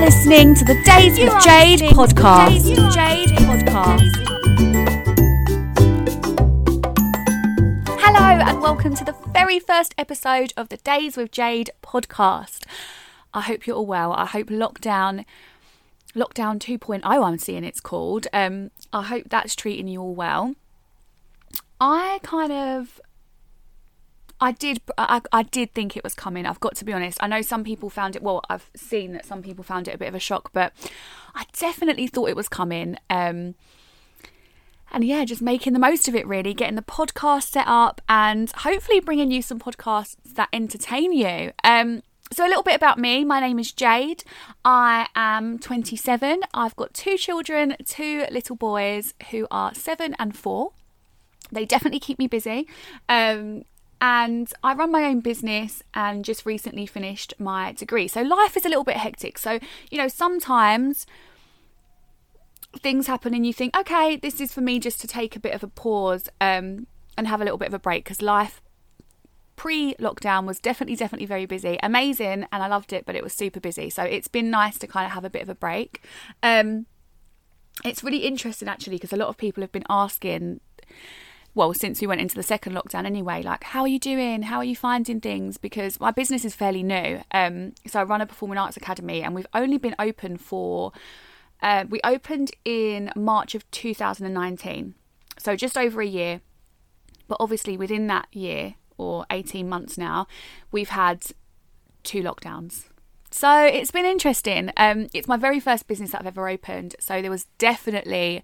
are listening to the Days with Jade podcast. Days with Jade podcast. Hello, and welcome to the very first episode of the Days with Jade podcast. I hope you're all well. I hope lockdown lockdown 2.0 I'm seeing it's called. Um I hope that's treating you all well. I kind of I did I, I did think it was coming. I've got to be honest. I know some people found it well, I've seen that some people found it a bit of a shock, but I definitely thought it was coming. Um and yeah, just making the most of it really, getting the podcast set up and hopefully bringing you some podcasts that entertain you. Um so, a little bit about me. My name is Jade. I am 27. I've got two children, two little boys who are seven and four. They definitely keep me busy. Um, and I run my own business and just recently finished my degree. So, life is a little bit hectic. So, you know, sometimes things happen and you think, okay, this is for me just to take a bit of a pause um, and have a little bit of a break because life pre lockdown was definitely, definitely very busy. Amazing, and I loved it, but it was super busy. So it's been nice to kind of have a bit of a break. Um, it's really interesting actually because a lot of people have been asking well, since we went into the second lockdown anyway, like, how are you doing? How are you finding things? Because my business is fairly new. Um, so I run a performing arts academy and we've only been open for, uh, we opened in March of 2019. So just over a year. But obviously within that year, or 18 months now, we've had two lockdowns. So it's been interesting. Um, it's my very first business that I've ever opened. So there was definitely,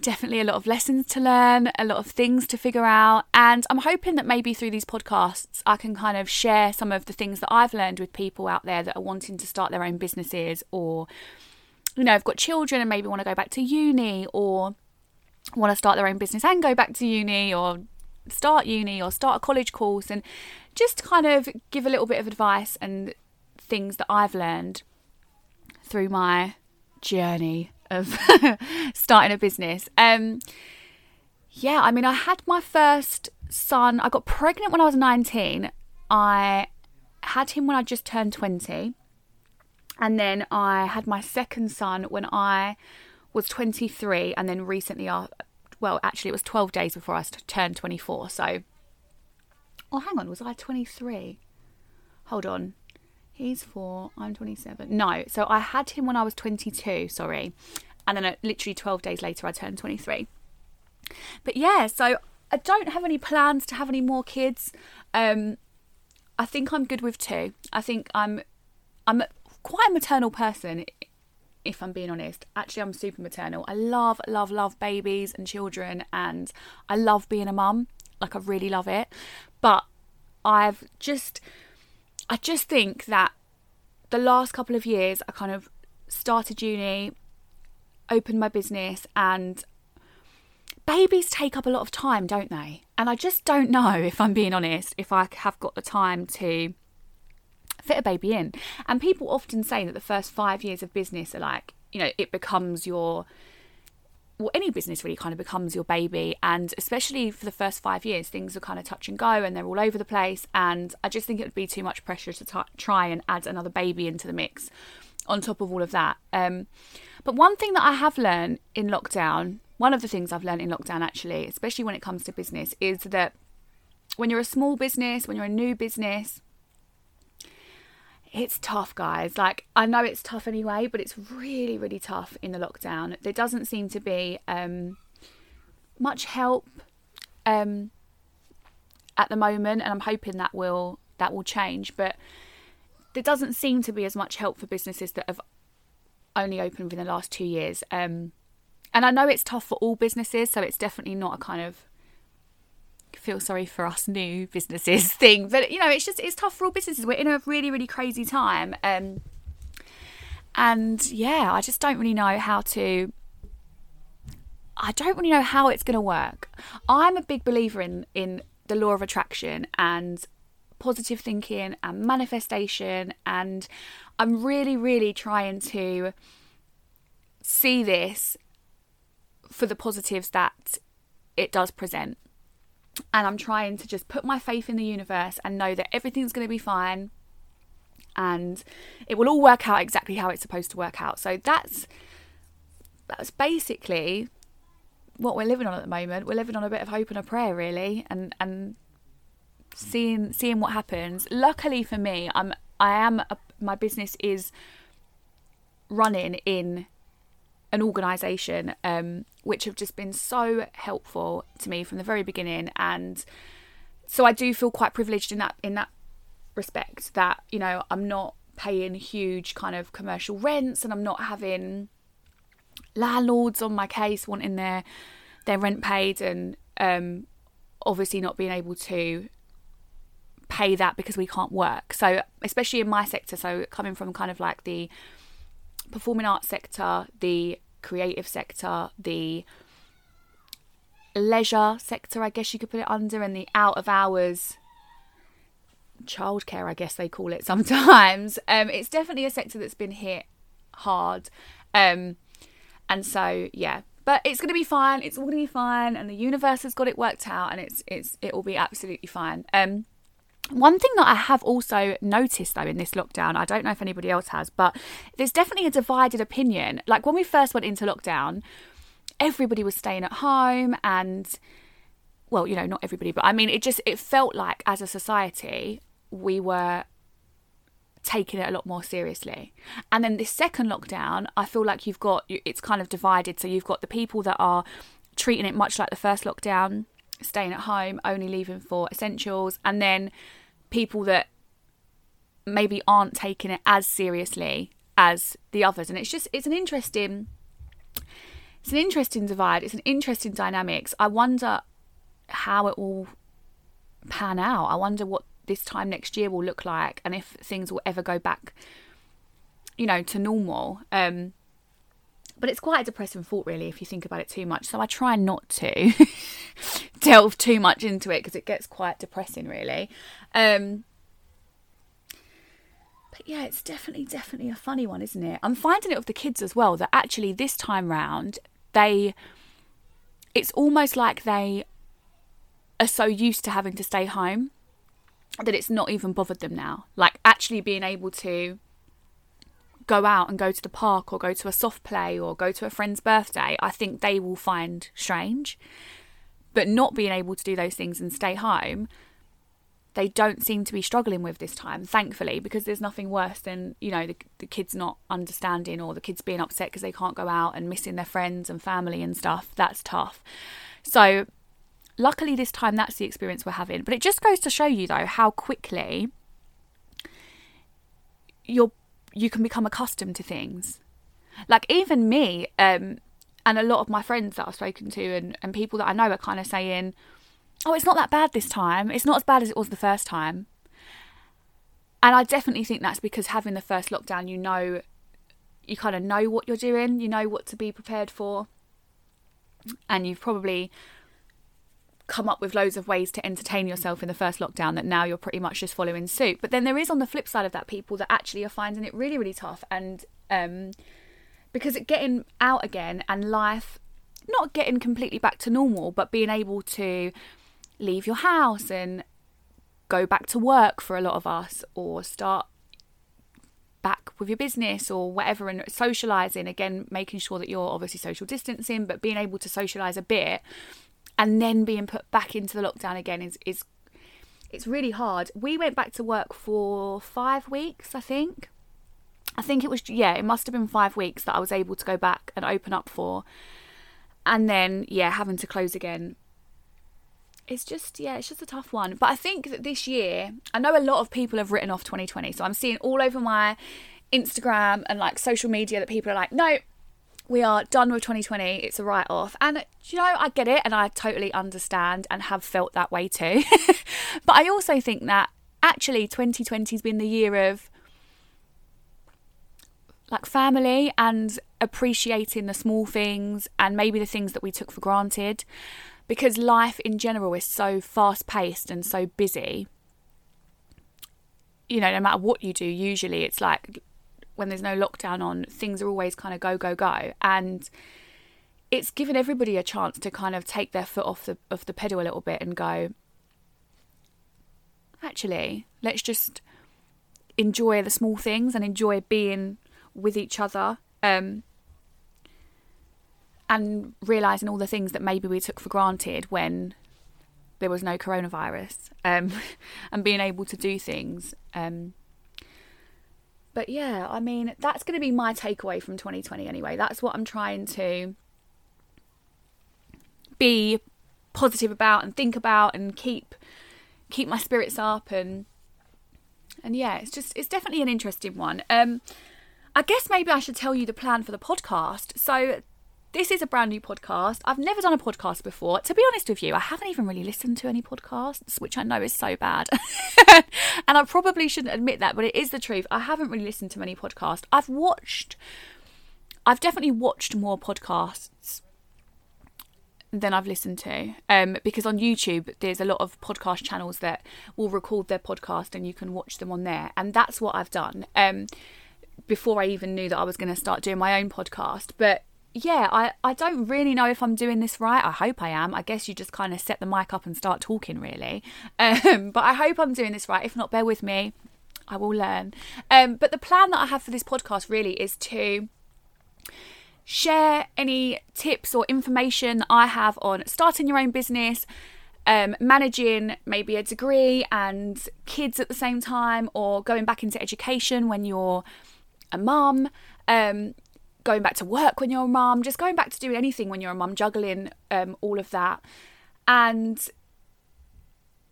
definitely a lot of lessons to learn, a lot of things to figure out. And I'm hoping that maybe through these podcasts, I can kind of share some of the things that I've learned with people out there that are wanting to start their own businesses or, you know, have got children and maybe want to go back to uni or want to start their own business and go back to uni or start uni or start a college course and just kind of give a little bit of advice and things that I've learned through my journey of starting a business. Um, yeah, I mean, I had my first son, I got pregnant when I was 19. I had him when I just turned 20. And then I had my second son when I was 23. And then recently, uh, well, actually, it was 12 days before I turned 24. So, oh, hang on, was I 23? Hold on. He's four, I'm 27. No, so I had him when I was 22, sorry. And then uh, literally 12 days later, I turned 23. But yeah, so I don't have any plans to have any more kids. Um, I think I'm good with two. I think I'm I'm quite a maternal person if I'm being honest. Actually, I'm super maternal. I love, love, love babies and children, and I love being a mum. Like, I really love it. But I've just, I just think that the last couple of years, I kind of started uni, opened my business, and babies take up a lot of time, don't they? And I just don't know, if I'm being honest, if I have got the time to fit a baby in. And people often say that the first five years of business are like, you know, it becomes your well, any business really kind of becomes your baby, and especially for the first five years, things are kind of touch and go, and they're all over the place. And I just think it would be too much pressure to t- try and add another baby into the mix on top of all of that. Um, but one thing that I have learned in lockdown, one of the things I've learned in lockdown actually, especially when it comes to business, is that when you're a small business, when you're a new business, it's tough, guys. Like, I know it's tough anyway, but it's really, really tough in the lockdown. There doesn't seem to be um, much help um, at the moment, and I'm hoping that will that will change. But there doesn't seem to be as much help for businesses that have only opened within the last two years. Um, and I know it's tough for all businesses, so it's definitely not a kind of feel sorry for us new businesses thing. But you know, it's just it's tough for all businesses. We're in a really really crazy time, um, and yeah, I just don't really know how to. I don't really know how it's going to work. I'm a big believer in in the law of attraction and positive thinking and manifestation, and I'm really really trying to see this for the positives that it does present and I'm trying to just put my faith in the universe and know that everything's going to be fine and it will all work out exactly how it's supposed to work out. So that's that's basically what we're living on at the moment. We're living on a bit of hope and a prayer, really, and and seeing seeing what happens. Luckily for me, I'm I am a, my business is running in an organisation um, which have just been so helpful to me from the very beginning, and so I do feel quite privileged in that in that respect that you know I'm not paying huge kind of commercial rents and I'm not having landlords on my case wanting their their rent paid and um, obviously not being able to pay that because we can't work. So especially in my sector, so coming from kind of like the performing arts sector, the creative sector, the leisure sector, I guess you could put it under, and the out of hours childcare, I guess they call it sometimes. Um, it's definitely a sector that's been hit hard. Um, and so, yeah, but it's going to be fine. It's all going to be fine, and the universe has got it worked out, and it's it's it will be absolutely fine. Um, one thing that I have also noticed though in this lockdown, I don't know if anybody else has, but there's definitely a divided opinion. Like when we first went into lockdown, everybody was staying at home and well, you know, not everybody, but I mean it just it felt like as a society we were taking it a lot more seriously. And then this second lockdown, I feel like you've got it's kind of divided. So you've got the people that are treating it much like the first lockdown staying at home, only leaving for essentials, and then people that maybe aren't taking it as seriously as the others. And it's just it's an interesting it's an interesting divide. It's an interesting dynamics. I wonder how it will pan out. I wonder what this time next year will look like and if things will ever go back you know to normal um but it's quite a depressing thought, really, if you think about it too much. So I try not to delve too much into it because it gets quite depressing, really. Um, but yeah, it's definitely, definitely a funny one, isn't it? I'm finding it with the kids as well that actually this time round, they, it's almost like they are so used to having to stay home that it's not even bothered them now. Like actually being able to go out and go to the park or go to a soft play or go to a friend's birthday, I think they will find strange. But not being able to do those things and stay home, they don't seem to be struggling with this time, thankfully, because there's nothing worse than, you know, the, the kids not understanding or the kids being upset because they can't go out and missing their friends and family and stuff. That's tough. So, luckily, this time that's the experience we're having. But it just goes to show you, though, how quickly your you can become accustomed to things. Like even me, um, and a lot of my friends that I've spoken to and, and people that I know are kind of saying, Oh, it's not that bad this time. It's not as bad as it was the first time. And I definitely think that's because having the first lockdown, you know, you kind of know what you're doing, you know what to be prepared for. And you've probably come up with loads of ways to entertain yourself in the first lockdown that now you're pretty much just following suit. But then there is on the flip side of that people that actually are finding it really, really tough and um, because getting out again and life not getting completely back to normal, but being able to leave your house and go back to work for a lot of us or start back with your business or whatever and socializing again making sure that you're obviously social distancing but being able to socialize a bit and then being put back into the lockdown again is is it's really hard. We went back to work for five weeks, I think. I think it was yeah, it must have been five weeks that I was able to go back and open up for, and then yeah, having to close again. It's just yeah, it's just a tough one. But I think that this year, I know a lot of people have written off 2020, so I'm seeing all over my Instagram and like social media that people are like, no, we are done with 2020. It's a write off. And, you know, I get it and I totally understand and have felt that way too. but I also think that actually 2020 has been the year of like family and appreciating the small things and maybe the things that we took for granted because life in general is so fast paced and so busy. You know, no matter what you do, usually it's like when there's no lockdown on, things are always kind of go, go, go. And it's given everybody a chance to kind of take their foot off the off the pedal a little bit and go, actually, let's just enjoy the small things and enjoy being with each other. Um, and realizing all the things that maybe we took for granted when there was no coronavirus um, and being able to do things. Um, but yeah, I mean, that's going to be my takeaway from 2020 anyway. That's what I'm trying to be positive about and think about and keep keep my spirits up and and yeah, it's just it's definitely an interesting one. Um I guess maybe I should tell you the plan for the podcast. So this is a brand new podcast. I've never done a podcast before. To be honest with you, I haven't even really listened to any podcasts, which I know is so bad. and I probably shouldn't admit that, but it is the truth. I haven't really listened to many podcasts. I've watched, I've definitely watched more podcasts than I've listened to. Um, because on YouTube, there's a lot of podcast channels that will record their podcast and you can watch them on there. And that's what I've done. Um, before I even knew that I was going to start doing my own podcast. But yeah, I, I don't really know if I'm doing this right. I hope I am. I guess you just kind of set the mic up and start talking, really. Um, but I hope I'm doing this right. If not, bear with me. I will learn. Um, but the plan that I have for this podcast really is to share any tips or information I have on starting your own business, um, managing maybe a degree and kids at the same time, or going back into education when you're a mum. Um, going back to work when you're a mum, just going back to doing anything when you're a mum, juggling um, all of that. And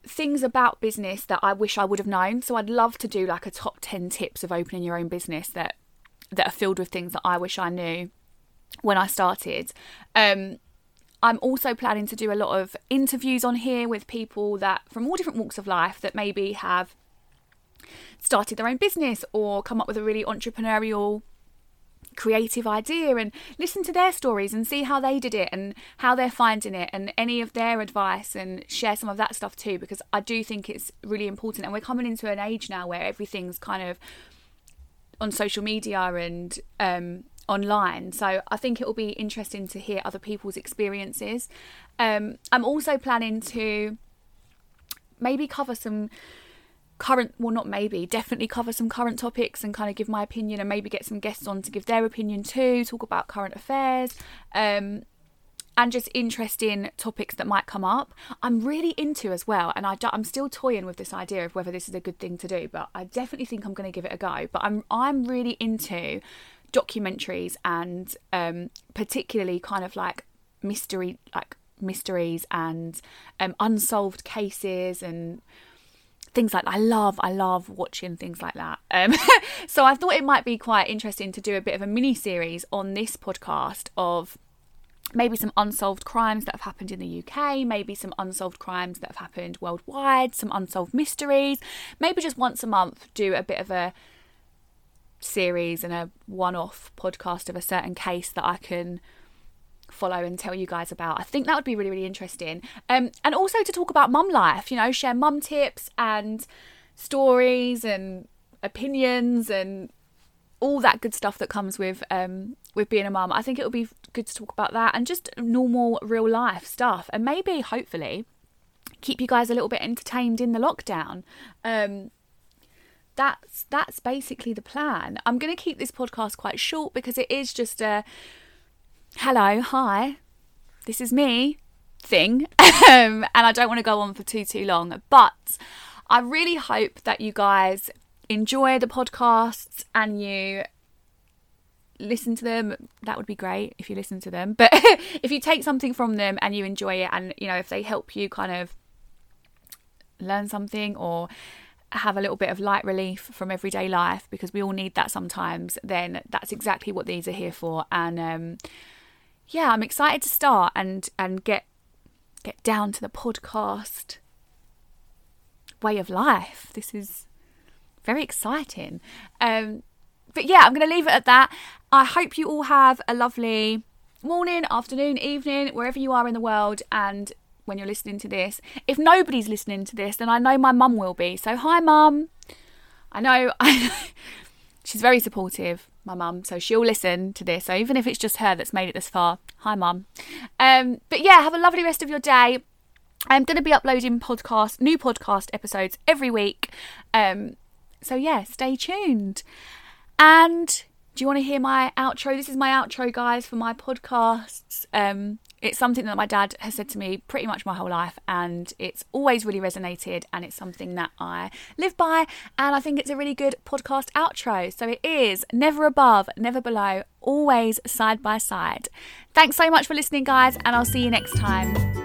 things about business that I wish I would have known. So I'd love to do like a top 10 tips of opening your own business that that are filled with things that I wish I knew when I started. Um, I'm also planning to do a lot of interviews on here with people that from all different walks of life that maybe have started their own business or come up with a really entrepreneurial creative idea and listen to their stories and see how they did it and how they're finding it and any of their advice and share some of that stuff too because I do think it's really important. And we're coming into an age now where everything's kind of on social media and um, online. So I think it will be interesting to hear other people's experiences. Um, I'm also planning to maybe cover some current well not maybe definitely cover some current topics and kind of give my opinion and maybe get some guests on to give their opinion too talk about current affairs um, and just interesting topics that might come up. I'm really into as well and I am still toying with this idea of whether this is a good thing to do but i definitely think i'm going to give it a go. But i'm i'm really into documentaries and um, particularly kind of like mystery like mysteries and um, unsolved cases and things like. I love, I love watching things like that. Um, so I thought it might be quite interesting to do a bit of a mini series on this podcast of maybe some unsolved crimes that have happened in the UK, maybe some unsolved crimes that have happened worldwide, some unsolved mysteries. Maybe just once a month do a bit of a series and a one off podcast of a certain case that I can follow and tell you guys about. I think that would be really, really interesting. Um, and also to talk about mum life, you know, share mum tips and stories and opinions and all that good stuff that comes with um, with being a mum. I think it would be good to talk about that and just normal real life stuff and maybe hopefully keep you guys a little bit entertained in the lockdown. Um, that's that's basically the plan. I'm going to keep this podcast quite short because it is just a hello, hi, this is me thing. um, and I don't want to go on for too, too long. But I really hope that you guys enjoy the podcasts and you listen to them that would be great if you listen to them but if you take something from them and you enjoy it and you know if they help you kind of learn something or have a little bit of light relief from everyday life because we all need that sometimes then that's exactly what these are here for and um, yeah, I'm excited to start and and get get down to the podcast way of life. This is very exciting. Um, but yeah, I'm going to leave it at that. I hope you all have a lovely morning, afternoon, evening, wherever you are in the world, and when you're listening to this. If nobody's listening to this, then I know my mum will be. So hi, mum. I know. I she's very supportive, my mum, so she'll listen to this. So even if it's just her that's made it this far, hi, mum. Um, but yeah, have a lovely rest of your day. I'm going to be uploading podcast, new podcast episodes every week. Um, so yeah, stay tuned. And do you want to hear my outro? This is my outro, guys, for my podcasts. Um, it's something that my dad has said to me pretty much my whole life, and it's always really resonated, and it's something that I live by, and I think it's a really good podcast outro. So it is never above, never below, always side by side. Thanks so much for listening, guys, and I'll see you next time.